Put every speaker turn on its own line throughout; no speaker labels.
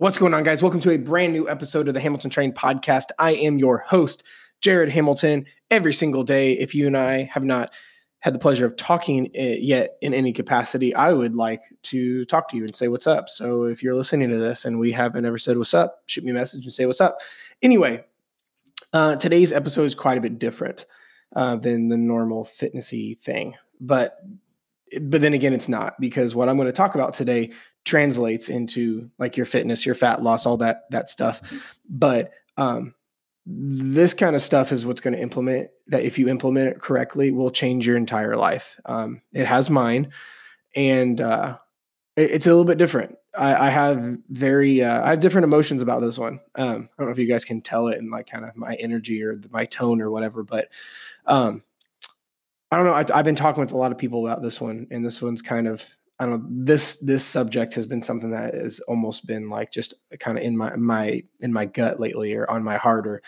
What's going on, guys? Welcome to a brand new episode of the Hamilton Train podcast. I am your host, Jared Hamilton. Every single day, if you and I have not had the pleasure of talking eh, yet in any capacity, I would like to talk to you and say what's up. So if you're listening to this and we haven't ever said what's up, shoot me a message and say what's up. Anyway, uh, today's episode is quite a bit different uh, than the normal fitnessy thing, but but then again, it's not because what I'm going to talk about today translates into like your fitness, your fat loss, all that that stuff. But um, this kind of stuff is what's going to implement that if you implement it correctly will change your entire life. Um, it has mine, and uh, it, it's a little bit different. I, I have very uh, I have different emotions about this one. Um, I don't know if you guys can tell it in like kind of my energy or my tone or whatever, but um, I don't know. I, have been talking with a lot of people about this one, and this one's kind of I don't know. This this subject has been something that has almost been like just kind of in my my in my gut lately, or on my heart, or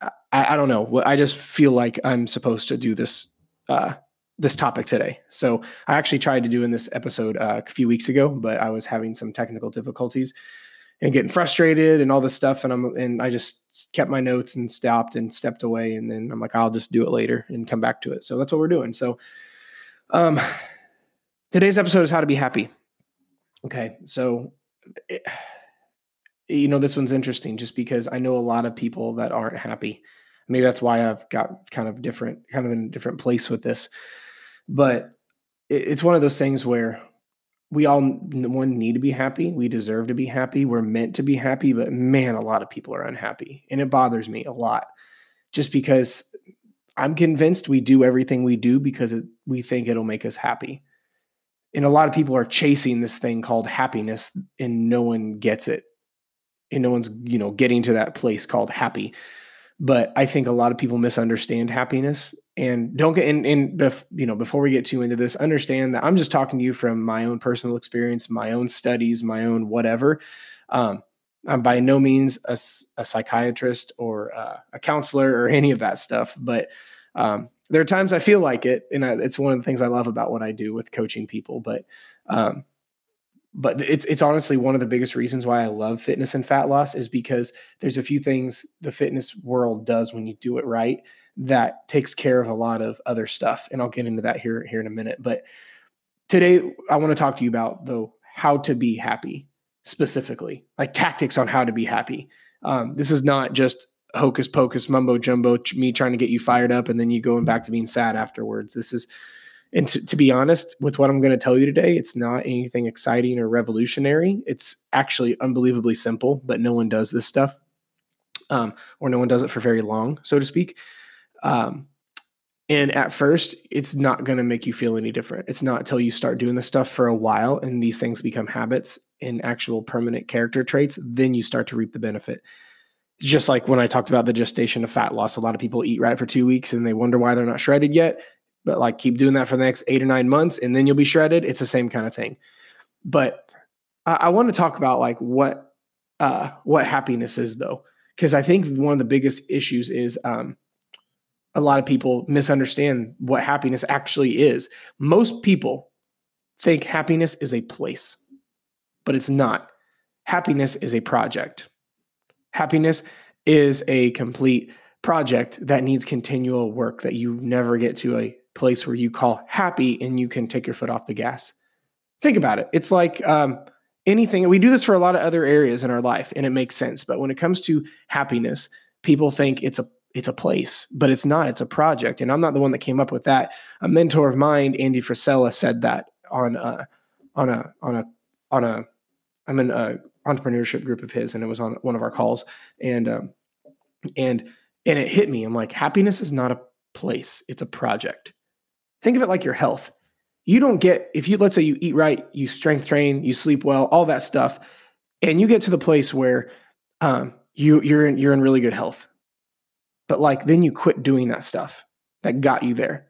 I, I don't know. I just feel like I'm supposed to do this uh, this topic today. So I actually tried to do in this episode uh, a few weeks ago, but I was having some technical difficulties and getting frustrated and all this stuff, and I'm and I just kept my notes and stopped and stepped away. And then I'm like, I'll just do it later and come back to it. So that's what we're doing. So, um, today's episode is how to be happy. Okay. So, it, eh, you know, this one's interesting just because I know a lot of people that aren't happy. Maybe that's why I've got kind of different, kind of in a different place with this. But it, it's one of those things where we all one need to be happy. We deserve to be happy. We're meant to be happy but man a lot of people are unhappy and it bothers me a lot just because i'm convinced we do everything we do because it, we think it'll make us happy. And a lot of people are chasing this thing called happiness and no one gets it. And no one's you know getting to that place called happy but i think a lot of people misunderstand happiness. And don't get in, in you know before we get too into this understand that i'm just talking to you from my own personal experience my own studies my own whatever. Um, i'm by no means a, a psychiatrist or uh, a counselor or any of that stuff but um, there are times i feel like it and I, it's one of the things i love about what i do with coaching people but um, but it's it's honestly one of the biggest reasons why I love fitness and fat loss is because there's a few things the fitness world does when you do it right that takes care of a lot of other stuff. And I'll get into that here, here in a minute. But today I want to talk to you about though how to be happy specifically, like tactics on how to be happy. Um, this is not just hocus pocus mumbo jumbo, me trying to get you fired up and then you going back to being sad afterwards. This is, and to, to be honest with what I'm going to tell you today, it's not anything exciting or revolutionary. It's actually unbelievably simple, but no one does this stuff, um, or no one does it for very long, so to speak. Um, and at first, it's not going to make you feel any different. It's not until you start doing this stuff for a while and these things become habits and actual permanent character traits, then you start to reap the benefit. Just like when I talked about the gestation of fat loss, a lot of people eat right for two weeks and they wonder why they're not shredded yet. But like keep doing that for the next eight or nine months and then you'll be shredded. It's the same kind of thing. But I, I want to talk about like what uh, what happiness is though, because I think one of the biggest issues is um, a lot of people misunderstand what happiness actually is. Most people think happiness is a place, but it's not. Happiness is a project. Happiness is a complete project that needs continual work that you never get to a place where you call happy and you can take your foot off the gas. Think about it. It's like um, anything, we do this for a lot of other areas in our life and it makes sense. But when it comes to happiness, people think it's a it's a place, but it's not. It's a project, and I'm not the one that came up with that. A mentor of mine, Andy Frisella, said that on a on a on a on a I'm in a entrepreneurship group of his, and it was on one of our calls, and um, and and it hit me. I'm like, happiness is not a place; it's a project. Think of it like your health. You don't get if you let's say you eat right, you strength train, you sleep well, all that stuff, and you get to the place where um, you you're in, you're in really good health but like then you quit doing that stuff that got you there.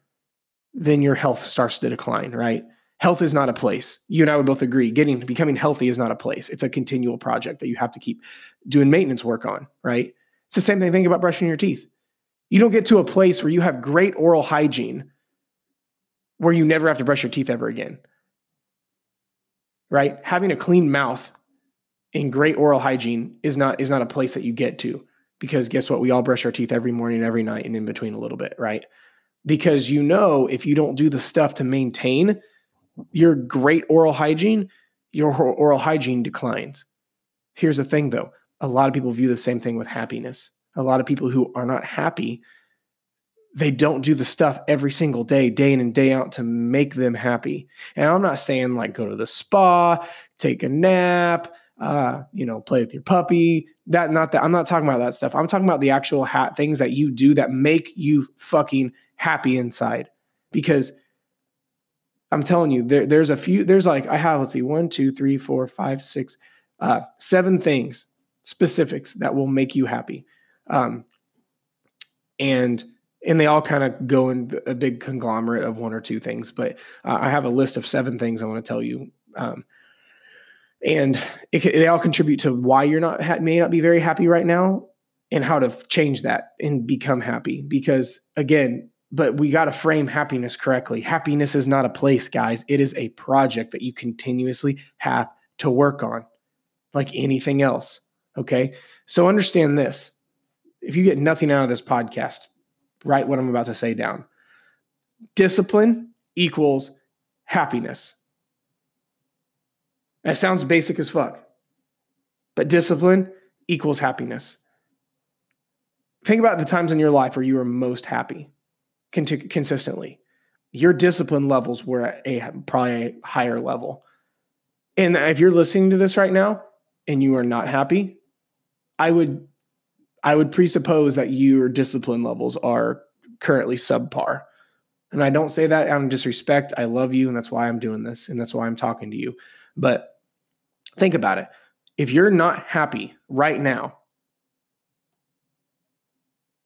Then your health starts to decline, right? Health is not a place. You and I would both agree. Getting becoming healthy is not a place. It's a continual project that you have to keep doing maintenance work on, right? It's the same thing. Think about brushing your teeth. You don't get to a place where you have great oral hygiene where you never have to brush your teeth ever again. Right? Having a clean mouth And great oral hygiene is not is not a place that you get to because guess what? We all brush our teeth every morning, every night, and in between a little bit, right? Because you know if you don't do the stuff to maintain your great oral hygiene, your oral hygiene declines. Here's the thing though a lot of people view the same thing with happiness. A lot of people who are not happy, they don't do the stuff every single day, day in and day out to make them happy. And I'm not saying like go to the spa, take a nap, uh, you know, play with your puppy. That not that I'm not talking about that stuff. I'm talking about the actual ha- things that you do that make you fucking happy inside. Because I'm telling you, there, there's a few, there's like I have, let's see, one, two, three, four, five, six, uh, seven things specifics that will make you happy. Um, and and they all kind of go in a big conglomerate of one or two things. But uh, I have a list of seven things I want to tell you, um, and it, they all contribute to why you're not ha- may not be very happy right now, and how to change that and become happy. Because again, but we got to frame happiness correctly. Happiness is not a place, guys. It is a project that you continuously have to work on, like anything else. Okay. So understand this. If you get nothing out of this podcast, write what I'm about to say down. Discipline equals happiness. That sounds basic as fuck, but discipline equals happiness. Think about the times in your life where you were most happy consistently. Your discipline levels were at a probably a higher level. And if you're listening to this right now and you are not happy, I would I would presuppose that your discipline levels are currently subpar. And I don't say that out of disrespect. I love you, and that's why I'm doing this, and that's why I'm talking to you. But think about it. If you're not happy right now,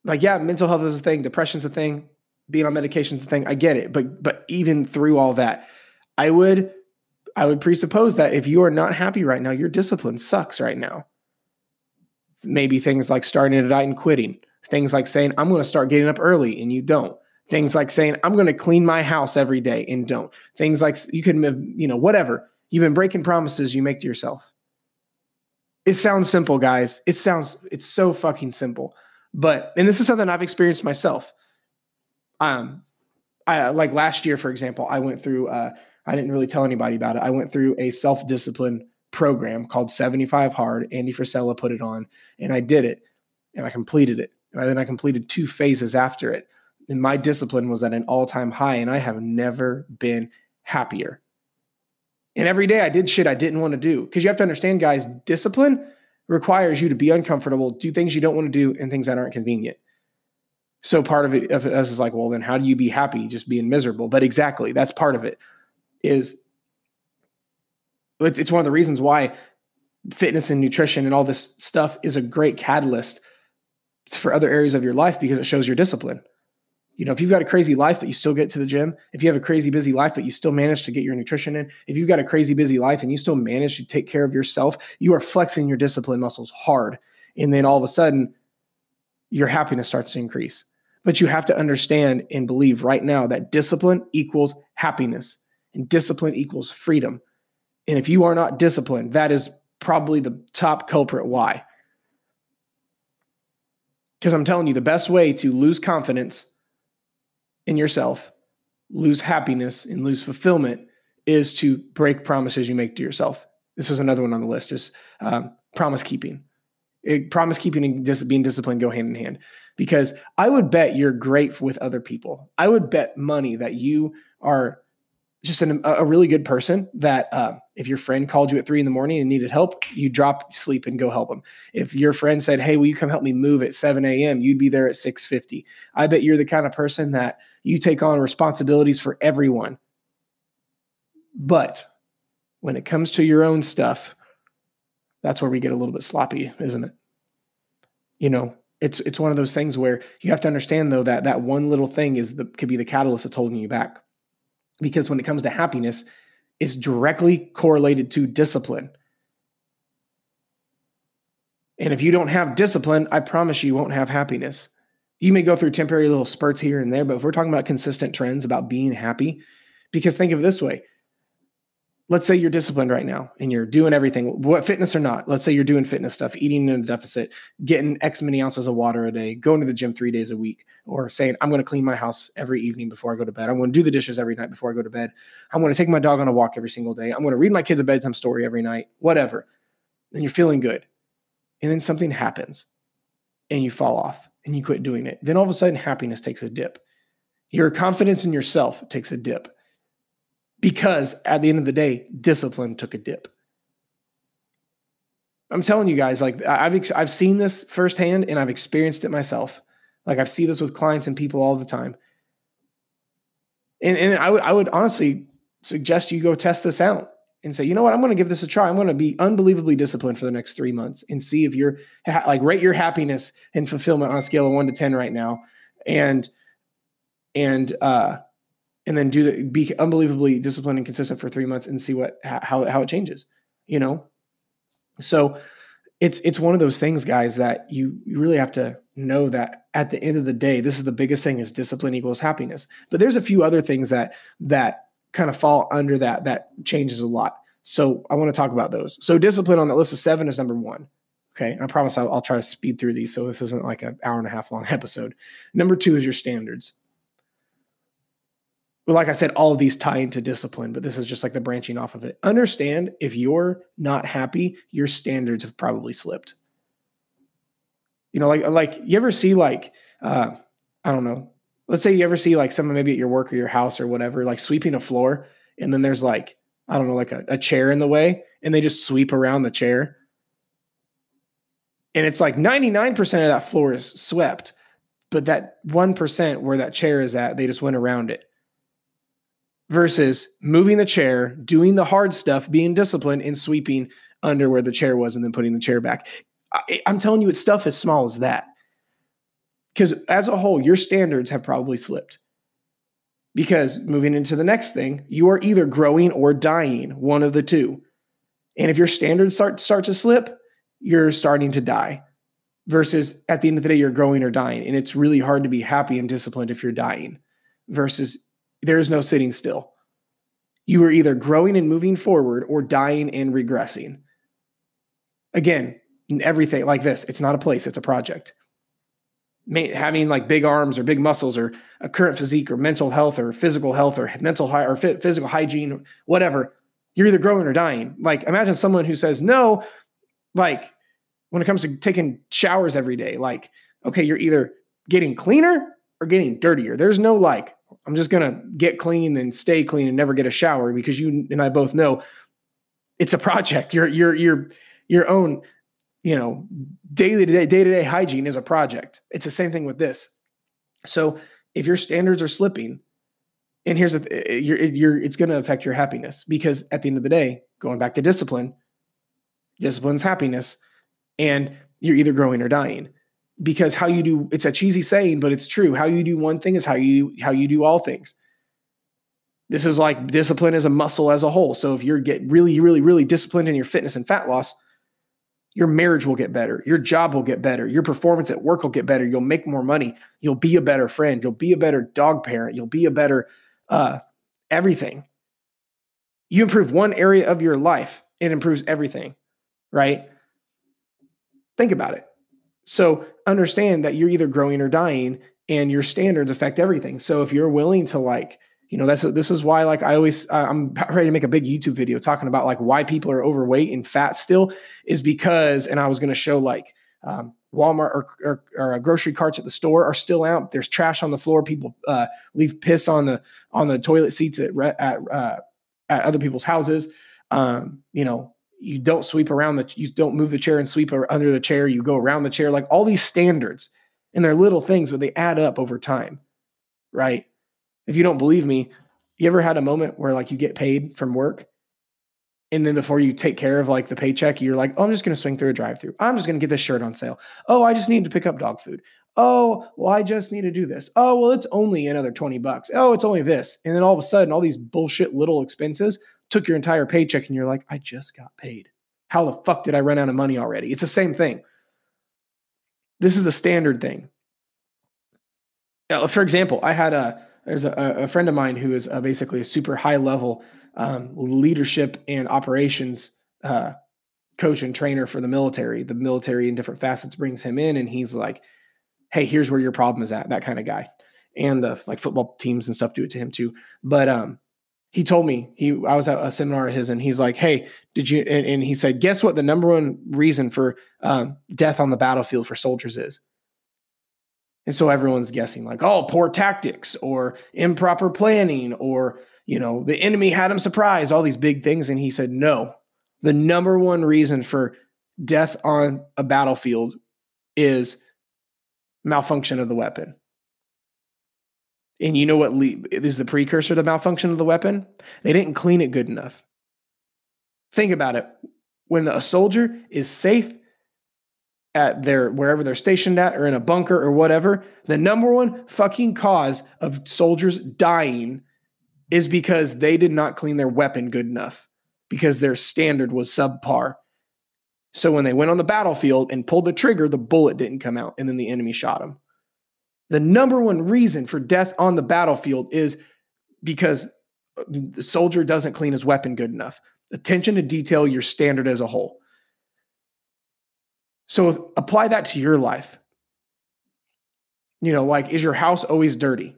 like yeah, mental health is a thing, depression's a thing, being on medication's a thing. I get it. But but even through all that, I would I would presuppose that if you are not happy right now, your discipline sucks right now maybe things like starting at night and quitting, things like saying, I'm going to start getting up early and you don't. Things like saying, I'm going to clean my house every day and don't. Things like you can, you know, whatever. You've been breaking promises you make to yourself. It sounds simple, guys. It sounds, it's so fucking simple. But, and this is something I've experienced myself. Um, I like last year, for example, I went through, uh, I didn't really tell anybody about it. I went through a self discipline program called 75 Hard. Andy Frisella put it on, and I did it, and I completed it. And then I completed two phases after it. And my discipline was at an all time high, and I have never been happier. And every day I did shit I didn't want to do. Because you have to understand, guys, discipline requires you to be uncomfortable, do things you don't want to do, and things that aren't convenient. So part of it of us is like, well, then how do you be happy just being miserable? But exactly, that's part of it. Is it's, it's one of the reasons why fitness and nutrition and all this stuff is a great catalyst for other areas of your life because it shows your discipline. You know, if you've got a crazy life, but you still get to the gym, if you have a crazy busy life, but you still manage to get your nutrition in, if you've got a crazy busy life and you still manage to take care of yourself, you are flexing your discipline muscles hard. And then all of a sudden, your happiness starts to increase. But you have to understand and believe right now that discipline equals happiness and discipline equals freedom. And if you are not disciplined, that is probably the top culprit why. Because I'm telling you, the best way to lose confidence in yourself, lose happiness, and lose fulfillment is to break promises you make to yourself. This was another one on the list: is um, promise keeping. It, promise keeping and dis- being disciplined go hand in hand. Because I would bet you're great with other people. I would bet money that you are just an, a really good person that uh, if your friend called you at three in the morning and needed help, you drop sleep and go help them. If your friend said, "Hey, will you come help me move at 7 a.m.?" You'd be there at 6:50. I bet you're the kind of person that you take on responsibilities for everyone. But when it comes to your own stuff, that's where we get a little bit sloppy, isn't it? You know, it's it's one of those things where you have to understand though that that one little thing is the could be the catalyst that's holding you back because when it comes to happiness, it's directly correlated to discipline. And if you don't have discipline, I promise you, won't have happiness. You may go through temporary little spurts here and there, but if we're talking about consistent trends about being happy, because think of it this way let's say you're disciplined right now and you're doing everything, what fitness or not. Let's say you're doing fitness stuff, eating in a deficit, getting X many ounces of water a day, going to the gym three days a week, or saying, I'm going to clean my house every evening before I go to bed. I'm going to do the dishes every night before I go to bed. I'm going to take my dog on a walk every single day. I'm going to read my kids a bedtime story every night, whatever. And you're feeling good. And then something happens and you fall off and you quit doing it. Then all of a sudden, happiness takes a dip. Your confidence in yourself takes a dip because at the end of the day, discipline took a dip. I'm telling you guys, like I've I've seen this firsthand and I've experienced it myself. Like I've seen this with clients and people all the time. And, and I would I would honestly suggest you go test this out and say, you know what, I'm going to give this a try. I'm going to be unbelievably disciplined for the next three months and see if you're like rate your happiness and fulfillment on a scale of one to ten right now, and and uh and then do the be unbelievably disciplined and consistent for three months and see what how how it changes you know? So it's it's one of those things guys that you you really have to know that at the end of the day this is the biggest thing is discipline equals happiness. But there's a few other things that that kind of fall under that that changes a lot. So i want to talk about those. So discipline on that list of seven is number one okay? I promise I'll, I'll try to speed through these so this isn't like an hour and a half long episode. Number two is your standards like I said, all of these tie into discipline, but this is just like the branching off of it. Understand if you're not happy, your standards have probably slipped. You know, like like you ever see like uh, I don't know. Let's say you ever see like someone maybe at your work or your house or whatever, like sweeping a floor, and then there's like I don't know, like a, a chair in the way, and they just sweep around the chair. And it's like 99% of that floor is swept, but that 1% where that chair is at, they just went around it versus moving the chair, doing the hard stuff, being disciplined, and sweeping under where the chair was and then putting the chair back. I, am telling you, it's stuff as small as that. Because as a whole, your standards have probably slipped. Because moving into the next thing, you are either growing or dying, one of the two. And if your standards start start to slip, you're starting to die. Versus at the end of the day, you're growing or dying. And it's really hard to be happy and disciplined if you're dying. Versus there's no sitting still. You are either growing and moving forward or dying and regressing. Again, everything like this, it's not a place, it's a project. Having like big arms or big muscles or a current physique or mental health or physical health or mental high or physical hygiene, whatever, you're either growing or dying. Like imagine someone who says no, like when it comes to taking showers every day, like, okay, you're either getting cleaner or getting dirtier. There's no like, I'm just going to get clean and stay clean and never get a shower because you and I both know it's a project. Your your your your own, you know, daily to day day to day hygiene is a project. It's the same thing with this. So if your standards are slipping, and here's the eh, eh, you're, eh, you're it's going to affect your happiness because at the end of the day, going back to discipline, discipline's happiness, and you're either growing or dying because how you do it's a cheesy saying but it's true. How you do one thing is how you how you do all things. This is like discipline as a muscle as a whole. So if you're get really really really disciplined in your fitness and fat loss your marriage will get better. Your job will get better. Your performance at work will get better. You'll make more money. You'll be a better friend. You'll be a better dog parent. You'll be a better uh, everything. You improve one area of your life it improves everything right? Think about it so understand that you're either growing or dying and your standards affect everything. So if you're willing to like, you know, that's this is why like I always I'm ready to make a big YouTube video talking about like why people are overweight and fat still is because and I was going to show like um, Walmart or, or, or, grocery carts at the store are still out. There's trash on the floor. People uh, leave piss on the on the toilet seats at at, uh, at other people's houses. Um, you know, you don't sweep around the you don't move the chair and sweep under the chair you go around the chair like all these standards and they're little things but they add up over time right? If you don't believe me you ever had a moment where like you get paid from work and then before you take care of like the paycheck you're like oh i'm just going to swing through a drive through i'm just going to get this shirt on sale. Oh i just need to pick up dog food. Oh well i just need to do this. Oh well it's only another 20 bucks. Oh it's only this. And then all of a sudden all these bullshit little expenses took your entire paycheck and you're like, I just got paid. How the fuck did I run out of money already? It's the same thing. This is a standard thing. For example, I had a there's a, a friend of mine who is a, basically a super high level um, leadership and operations uh, coach and trainer for the military. The military in different facets brings him in, and he's like, "Hey, here's where your problem is at." That kind of guy, and the like football teams and stuff do it to him too. But um, he told me he I was at a seminar of his, and he's like, "Hey, did you?" And, and he said, "Guess what? The number one reason for um, death on the battlefield for soldiers is." And so everyone's guessing, like, "Oh, poor tactics, or improper planning, or you know, the enemy had him surprised." All these big things, and he said, "No, the number one reason for death on a battlefield is malfunction of the weapon. And you know what le- is the precursor to malfunction of the weapon? They didn't clean it good enough. Think about it. When a soldier is safe at their wherever they're stationed at or in a bunker or whatever, the number one fucking cause of soldiers dying is because they did not clean their weapon good enough because their standard was subpar. So when they went on the battlefield and pulled the trigger, the bullet didn't come out and then the enemy shot them. The number one reason for death on the battlefield is because the soldier doesn't clean his weapon good enough. Attention to detail, your standard as a whole. So apply that to your life. You know, like, is your house always dirty?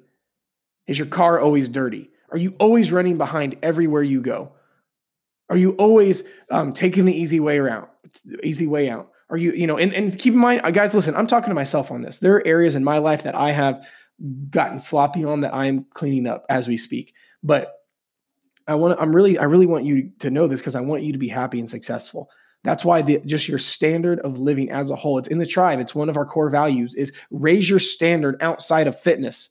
Is your car always dirty? Are you always running behind everywhere you go? Are you always um, taking the easy way around, easy way out? Are you, you know, and, and keep in mind, uh, guys, listen, I'm talking to myself on this. There are areas in my life that I have gotten sloppy on that I'm cleaning up as we speak. But I want to, I'm really, I really want you to know this because I want you to be happy and successful. That's why the, just your standard of living as a whole, it's in the tribe. It's one of our core values is raise your standard outside of fitness.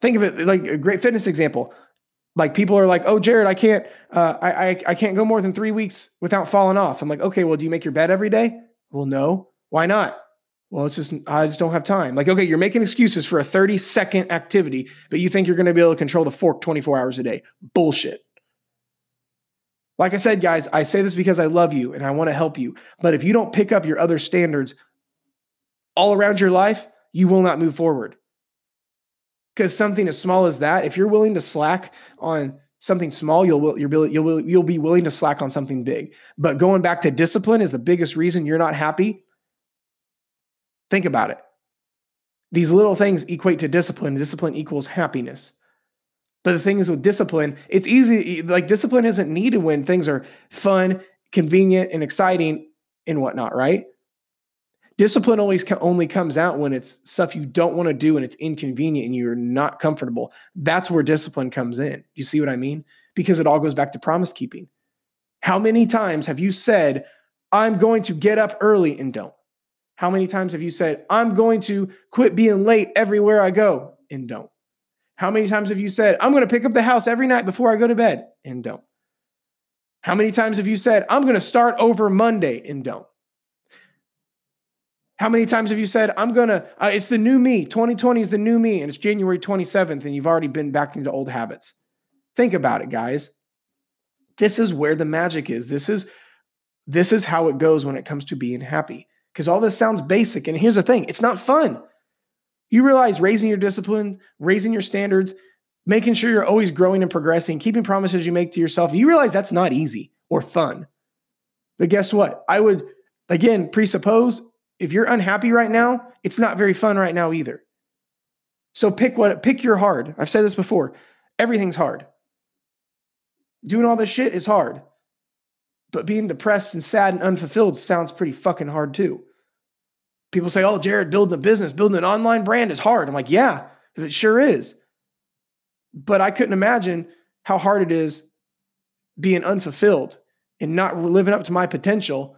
Think of it like a great fitness example like people are like, "Oh, Jared, I can't, uh, I, I, I can't go more than three weeks without falling off." I'm like, "Okay, well, do you make your bed every day?" Well, no. Why not? Well, it's just I just don't have time. Like, okay, you're making excuses for a 30 second activity, but you think you're going to be able to control the fork 24 hours a day. Bullshit. Like I said, guys, I say this because I love you and I want to help you. But if you don't pick up your other standards all around your life, you will not move forward. Because something as small as that, if you're willing to slack on something small, you'll you'll you'll you'll be willing to slack on something big. But going back to discipline is the biggest reason you're not happy. Think about it. These little things equate to discipline. Discipline equals happiness. But the thing is with discipline, it's easy. Like discipline isn't needed when things are fun, convenient, and exciting and whatnot, right? Discipline always only comes out when it's stuff you don't want to do and it's inconvenient and you're not comfortable. That's where discipline comes in. You see what I mean? Because it all goes back to promise keeping. How many times have you said, I'm going to get up early and don't? How many times have you said, I'm going to quit being late everywhere I go and don't? How many times have you said, I'm going to pick up the house every night before I go to bed and don't? How many times have you said, I'm going to start over Monday and don't? How many times have you said, I'm going to, uh, it's the new me. 2020 is the new me, and it's January 27th, and you've already been back into old habits? Think about it, guys. This is where the magic is. This is this is how it goes when it comes to being happy. Because all this sounds basic. And here's the thing it's not fun. You realize raising your discipline, raising your standards, making sure you're always growing and progressing, keeping promises you make to yourself, you realize that's not easy or fun. But guess what? I would, again, presuppose if you're unhappy right now, it's not very fun right now either. So pick what pick your hard. I've said this before. Everything's hard. Doing all this shit is hard. But being depressed and sad and unfulfilled sounds pretty fucking hard too. People say, "Oh, Jared, building a business, building an online brand is hard." I'm like, "Yeah, it sure is." But I couldn't imagine how hard it is being unfulfilled and not living up to my potential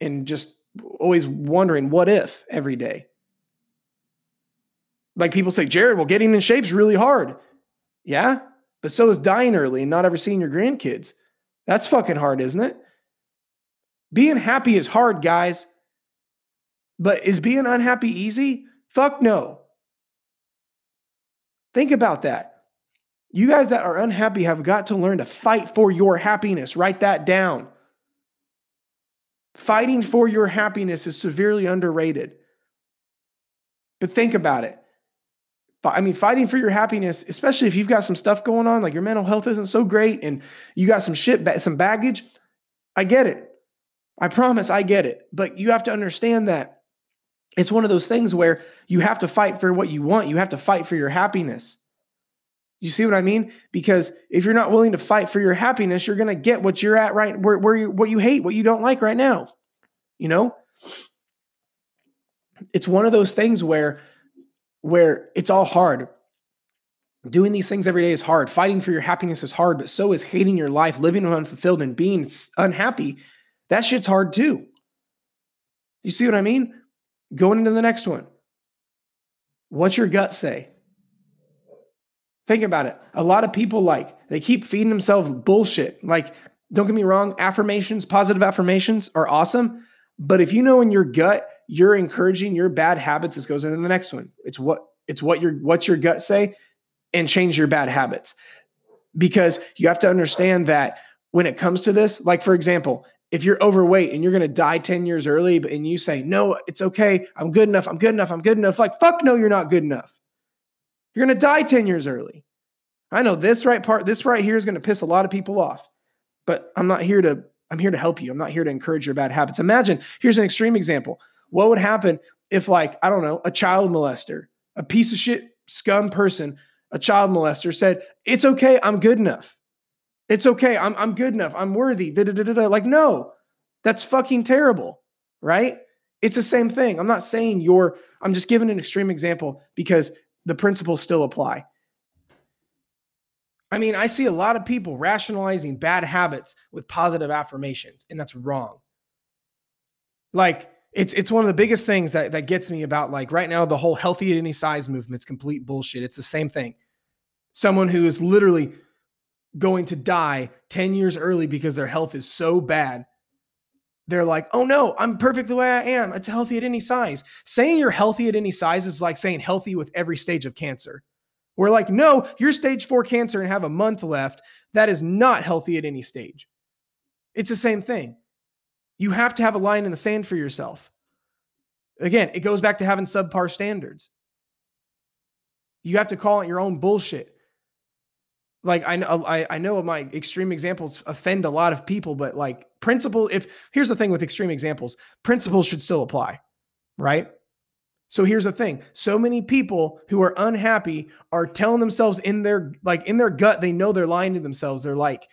and just always wondering what if every day. Like people say, Jared, well, getting in shape is really hard. Yeah, but so is dying early and not ever seeing your grandkids. That's fucking hard, isn't it? Being happy is hard, guys. But is being unhappy easy? Fuck no. Think about that. You guys that are unhappy have got to learn to fight for your happiness. Write that down. Fighting for your happiness is severely underrated. But think about it. I mean, fighting for your happiness, especially if you've got some stuff going on, like your mental health isn't so great and you got some shit, some baggage. I get it. I promise I get it. But you have to understand that it's one of those things where you have to fight for what you want. You have to fight for your happiness. You see what I mean? Because if you're not willing to fight for your happiness, you're going to get what you're at right where, where you, what you hate, what you don't like right now. You know? It's one of those things where where it's all hard. Doing these things every day is hard. Fighting for your happiness is hard, but so is hating your life, living unfulfilled, and being unhappy. That shit's hard too. You see what I mean? Going into the next one. What's your gut say? Think about it. A lot of people like they keep feeding themselves bullshit. Like, don't get me wrong, affirmations, positive affirmations are awesome. But if you know in your gut you're encouraging your bad habits, this goes into the next one. It's what it's what your what's your gut say, and change your bad habits. Because you have to understand that when it comes to this, like for example, if you're overweight and you're going to die 10 years early but and you say no it's okay i'm good enough i'm good enough i'm good enough like fuck no you're not good enough you're going to die 10 years early i know this right part this right here is going to piss a lot of people off but i'm not here to i'm here to help you i'm not here to encourage your bad habits imagine here's an extreme example what would happen if, like, I don't know, a child molester, a piece of shit scum person, a child molester said, It's okay, I'm good enough. It's okay, I'm, I'm good enough, I'm worthy. Da-da-da-da-da. Like, no, that's fucking terrible, right? It's the same thing. I'm not saying you're, I'm just giving an extreme example because the principles still apply. I mean, I see a lot of people rationalizing bad habits with positive affirmations, and that's wrong. Like, it's it's one of the biggest things that that gets me about like right now the whole healthy at any size movement's complete bullshit. It's the same thing. Someone who is literally going to die 10 years early because their health is so bad. They're like, "Oh no, I'm perfect the way I am. It's healthy at any size." Saying you're healthy at any size is like saying healthy with every stage of cancer. We're like, "No, you're stage 4 cancer and have a month left." That is not healthy at any stage. It's the same thing. You have to have a line in the sand for yourself. Again, it goes back to having subpar standards. You have to call it your own bullshit. Like I know, I, I know my extreme examples offend a lot of people, but like principle, if here's the thing with extreme examples, principles should still apply, right? So here's the thing. So many people who are unhappy are telling themselves in their like in their gut, they know they're lying to themselves. They're like,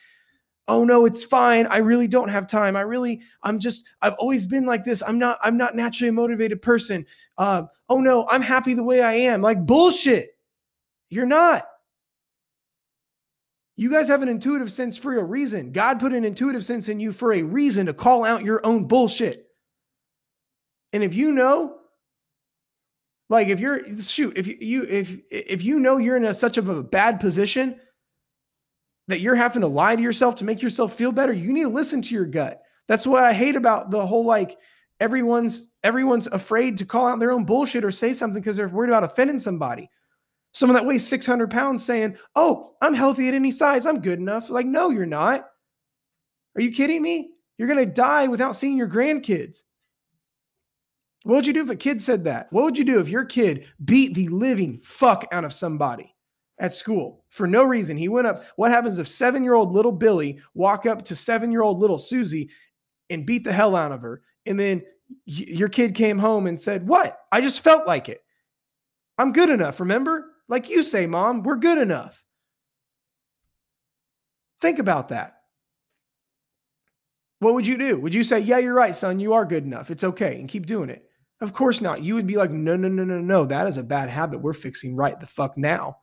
oh no it's fine i really don't have time i really i'm just i've always been like this i'm not i'm not naturally a motivated person uh, oh no i'm happy the way i am like bullshit you're not you guys have an intuitive sense for a reason god put an intuitive sense in you for a reason to call out your own bullshit and if you know like if you're shoot if you, if if you know you're in a, such of a bad position that you're having to lie to yourself to make yourself feel better. You need to listen to your gut. That's what I hate about the whole like everyone's everyone's afraid to call out their own bullshit or say something because they're worried about offending somebody. Someone that weighs 600 pounds saying, Oh, I'm healthy at any size. I'm good enough. Like, no, you're not. Are you kidding me? You're going to die without seeing your grandkids. What would you do if a kid said that? What would you do if your kid beat the living fuck out of somebody? at school for no reason. He went up. What happens if seven year old little Billy walk up to seven year old little Susie and beat the hell out of her? And then your kid came home and said, What? I just felt like it. I'm good enough. Remember? Like you say, mom, we're good enough. Think about that. What would you do? Would you say, Yeah, you're right, son. You are good enough. It's okay. And keep doing it? Of course not. You would be like, No, no, no, no, no. That is a bad habit. We're fixing right the fuck now.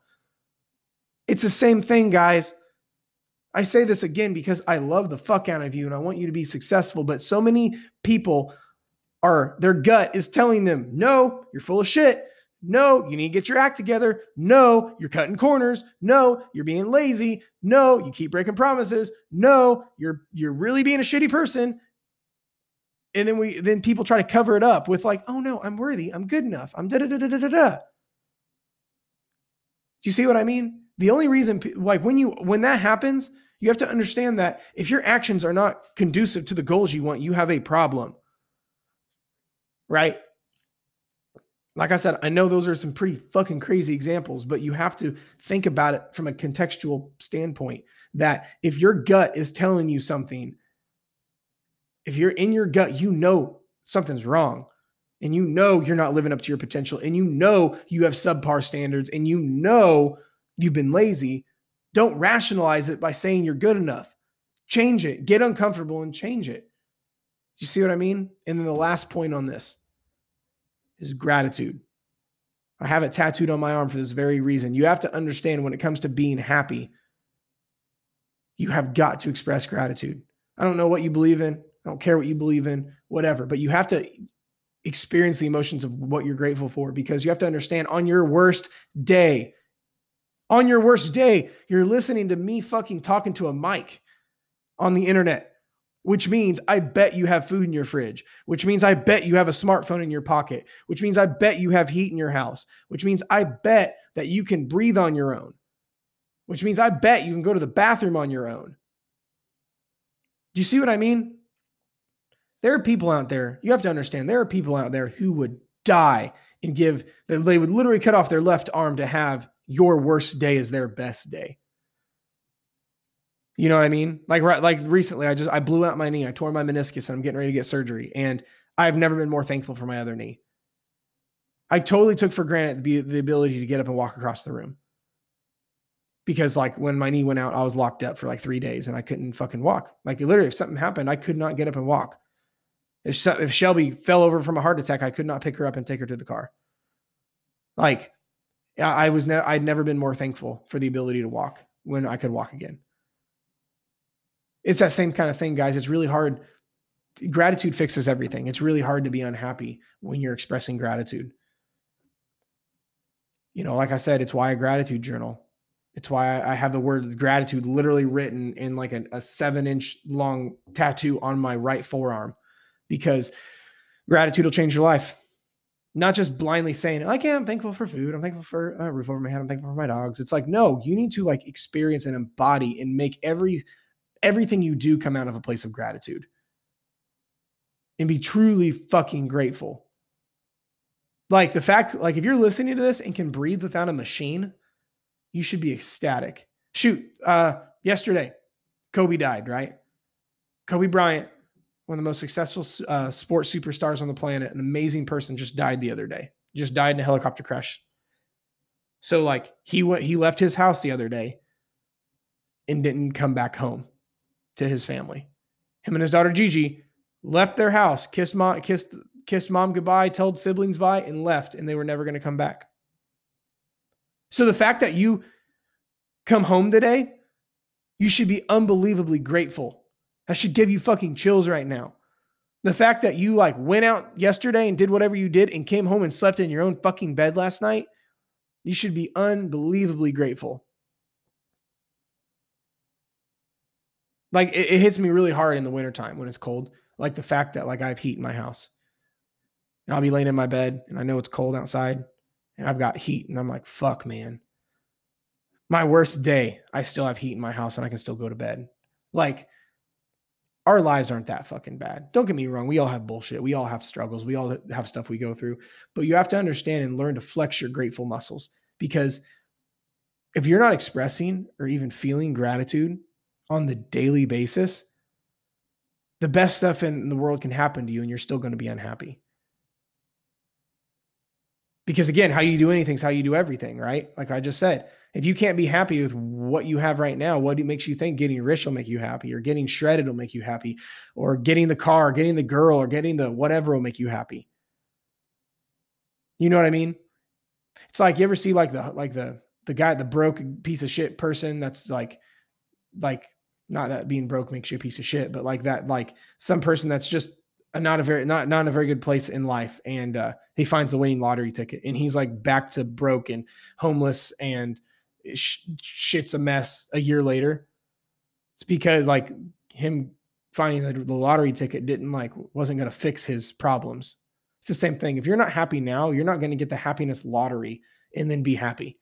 It's the same thing, guys. I say this again because I love the fuck out of you and I want you to be successful. But so many people are, their gut is telling them, no, you're full of shit. No, you need to get your act together. No, you're cutting corners. No, you're being lazy. No, you keep breaking promises. No, you're you're really being a shitty person. And then we then people try to cover it up with like, oh no, I'm worthy. I'm good enough. I'm da da da da da da. Do you see what I mean? the only reason like when you when that happens you have to understand that if your actions are not conducive to the goals you want you have a problem right like I said, I know those are some pretty fucking crazy examples, but you have to think about it from a contextual standpoint that if your gut is telling you something, if you're in your gut, you know something's wrong and you know you're not living up to your potential and you know you have subpar standards and you know you've been lazy, don't rationalize it by saying you're good enough. Change it, get uncomfortable and change it. You see what I mean? And then the last point on this is gratitude. I have it tattooed on my arm for this very reason. You have to understand when it comes to being happy, you have got to express gratitude. I don't know what you believe in. I don't care what you believe in, whatever, but you have to experience the emotions of what you're grateful for because you have to understand on your worst day, on your worst day, you're listening to me fucking talking to a mic on the internet which means I bet you have food in your fridge, which means I bet you have a smartphone in your pocket, which means I bet you have heat in your house, which means I bet that you can breathe on your own, which means I bet you can go to the bathroom on your own. Do you see what I mean? There are people out there, you have to understand, there are people out there who would die and give, that they would literally cut off their left arm to have your worst day as their best day. You know what I mean? Like right, like recently, I just I blew out my knee. I tore my meniscus, and I'm getting ready to get surgery. And I've never been more thankful for my other knee. I totally took for granted the, the ability to get up and walk across the room. Because like when my knee went out, I was locked up for like three days and I couldn't fucking walk. Like literally, if something happened, I could not get up and walk. If, if Shelby fell over from a heart attack, I could not pick her up and take her to the car. Like I was, ne- I'd never been more thankful for the ability to walk when I could walk again it's that same kind of thing, guys. It's really hard. Gratitude fixes everything. It's really hard to be unhappy when you're expressing gratitude. You know, like I said, it's why a gratitude journal. It's why I have the word gratitude literally written in like a, a seven inch long tattoo on my right forearm because gratitude will change your life. Not just blindly saying, "I can't. I'm thankful for food. I'm thankful for a roof over my head. I'm thankful for my dogs." It's like, no, you need to like experience and embody and make every everything you do come out of a place of gratitude and be truly fucking grateful. Like the fact, like if you're listening to this and can breathe without a machine, you should be ecstatic. Shoot, uh, yesterday, Kobe died, right? Kobe Bryant, one of the most successful uh, sports superstars on the planet, an amazing person, just died the other day. Just died in a helicopter crash. So like he went, he left his house the other day and didn't come back home to his family. Him and his daughter Gigi left their house, kissed mom, kissed kissed mom goodbye, told siblings bye, and left, and they were never going to come back. So the fact that you come home today, you should be unbelievably grateful. That should give you fucking chills right now. The fact that you like went out yesterday and did whatever you did and came home and slept in your own fucking bed last night, you should be unbelievably grateful. Like it, it hits me really hard in the wintertime when it's cold. Like the fact that like I have heat in my house. And I'll be laying in my bed and I know it's cold outside and I've got heat and I'm like, fuck, man. My worst day, I still have heat in my house and I can still go to bed. Like our lives aren't that fucking bad. Don't get me wrong. We all have bullshit. We all have struggles. We all have stuff we go through. But you have to understand and learn to flex your grateful muscles because if you're not expressing or even feeling gratitude on the daily basis, the best stuff in the world can happen to you and you're still going to be unhappy. Because again, how you do anything is how you do everything, right? Like I just said, if you can't be happy with what you have right now, what makes you think getting rich will make you happy, or getting shredded will make you happy, or getting the car, or getting the girl, or getting the whatever will make you happy? You know what I mean? It's like you ever see like the like the the guy, the broke piece of shit person that's like like not that being broke makes you a piece of shit, but like that, like some person that's just not a very not not in a very good place in life, and uh, he finds a winning lottery ticket, and he's like back to broke and homeless, and sh- shit's a mess a year later. It's because like him finding the, the lottery ticket didn't like wasn't going to fix his problems. It's the same thing. If you're not happy now, you're not going to get the happiness lottery and then be happy.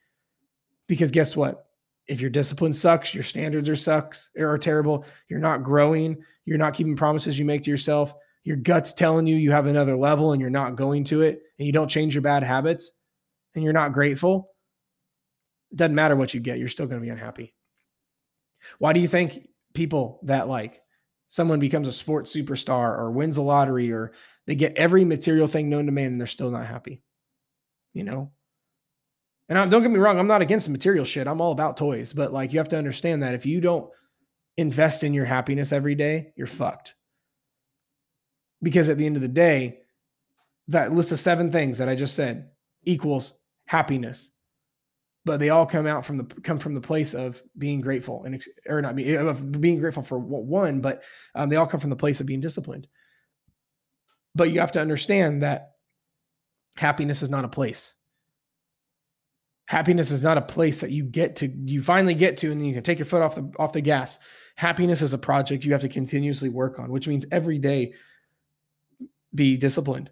Because guess what? If your discipline sucks, your standards are sucks are terrible, you're not growing, you're not keeping promises you make to yourself, your gut's telling you you have another level and you're not going to it, and you don't change your bad habits, and you're not grateful, it doesn't matter what you get, you're still going to be unhappy. Why do you think people that like someone becomes a sports superstar or wins a lottery or they get every material thing known to man and they're still not happy? You know? And I, don't get me wrong, I'm not against the material shit. I'm all about toys, but like you have to understand that if you don't invest in your happiness every day, you're fucked. Because at the end of the day, that list of seven things that I just said equals happiness but they all come out from the come from the place of being grateful and or not of being grateful for one, but um, they all come from the place of being disciplined. But you have to understand that happiness is not a place. Happiness is not a place that you get to you finally get to and then you can take your foot off the off the gas. Happiness is a project you have to continuously work on, which means every day be disciplined.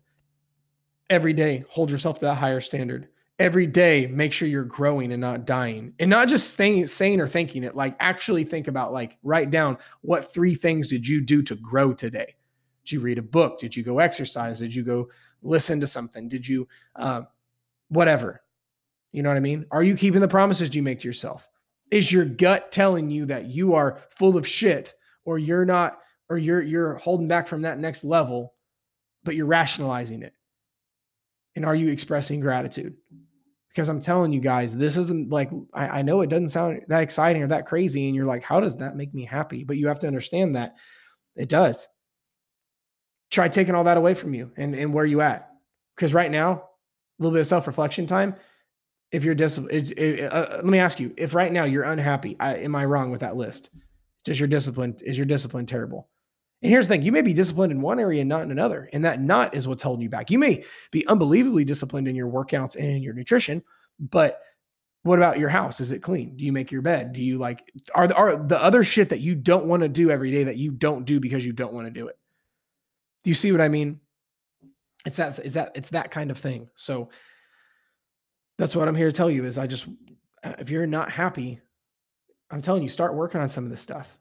Every day hold yourself to that higher standard. Every day make sure you're growing and not dying. And not just staying saying or thinking it like actually think about like write down what three things did you do to grow today? Did you read a book? Did you go exercise? Did you go listen to something? Did you uh, whatever you know what i mean are you keeping the promises you make to yourself is your gut telling you that you are full of shit or you're not or you're you're holding back from that next level but you're rationalizing it and are you expressing gratitude because I'm telling you guys, this isn't like I, I, know it doesn't sound that exciting or that crazy, and you're like, how does that make me happy? But you have to understand that it does. Try taking all that away from you and, and where you at. Because right now, a little bit of self-reflection time. If you're disciplined, uh, let me ask you: If right now you're unhappy, I, am I wrong with that list? Does your discipline is your discipline terrible? And here's the thing you may be disciplined in one area and not in another. And that not is what's holding you back. You may be unbelievably disciplined in your workouts and your nutrition, but what about your house? Is it clean? Do you make your bed? Do you like are the, are the other shit that you don't want to do every day that you don't do because you don't want to do it? Do you see what I mean? It's that is that it's that kind of thing. So that's what I'm here to tell you is I just uh, if you're not happy, I'm telling you start working on some of this stuff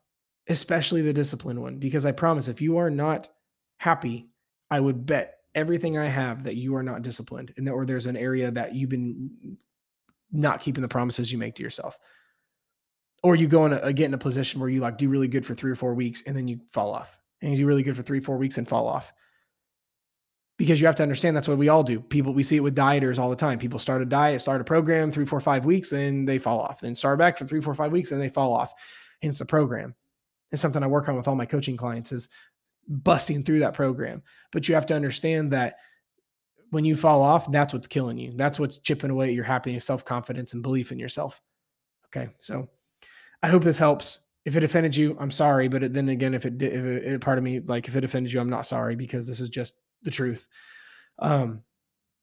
especially the discipline one, because I promise if you are not happy, I would bet everything I have that you are not disciplined and that, or there's an area that you've been not keeping the promises you make to yourself. Or you go in a, uh, get in a position where you like do really good for three or four weeks and then you fall off and you do really good for three, four weeks and fall off. Because you have to understand that's what we all do. People, we see it with dieters all the time. People start a diet, start a program, three, four, five weeks, and they fall off. Then start back for three, four, five weeks, and they fall off. And it's a program. It's something I work on with all my coaching clients is busting through that program. But you have to understand that when you fall off, that's what's killing you. That's what's chipping away at your happiness, self confidence, and belief in yourself. Okay. So I hope this helps. If it offended you, I'm sorry. But then again, if it, if it, part of me, like if it offended you, I'm not sorry because this is just the truth. Um,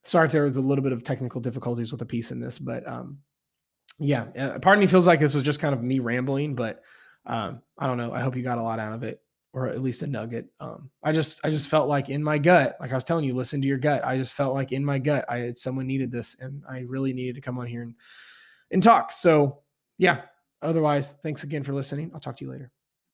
sorry if there was a little bit of technical difficulties with a piece in this, but um, yeah, uh, part of me feels like this was just kind of me rambling, but um, I don't know. I hope you got a lot out of it, or at least a nugget. Um, I just, I just felt like in my gut, like I was telling you, listen to your gut. I just felt like in my gut, I had someone needed this, and I really needed to come on here and and talk. So, yeah. Otherwise, thanks again for listening. I'll talk to you later.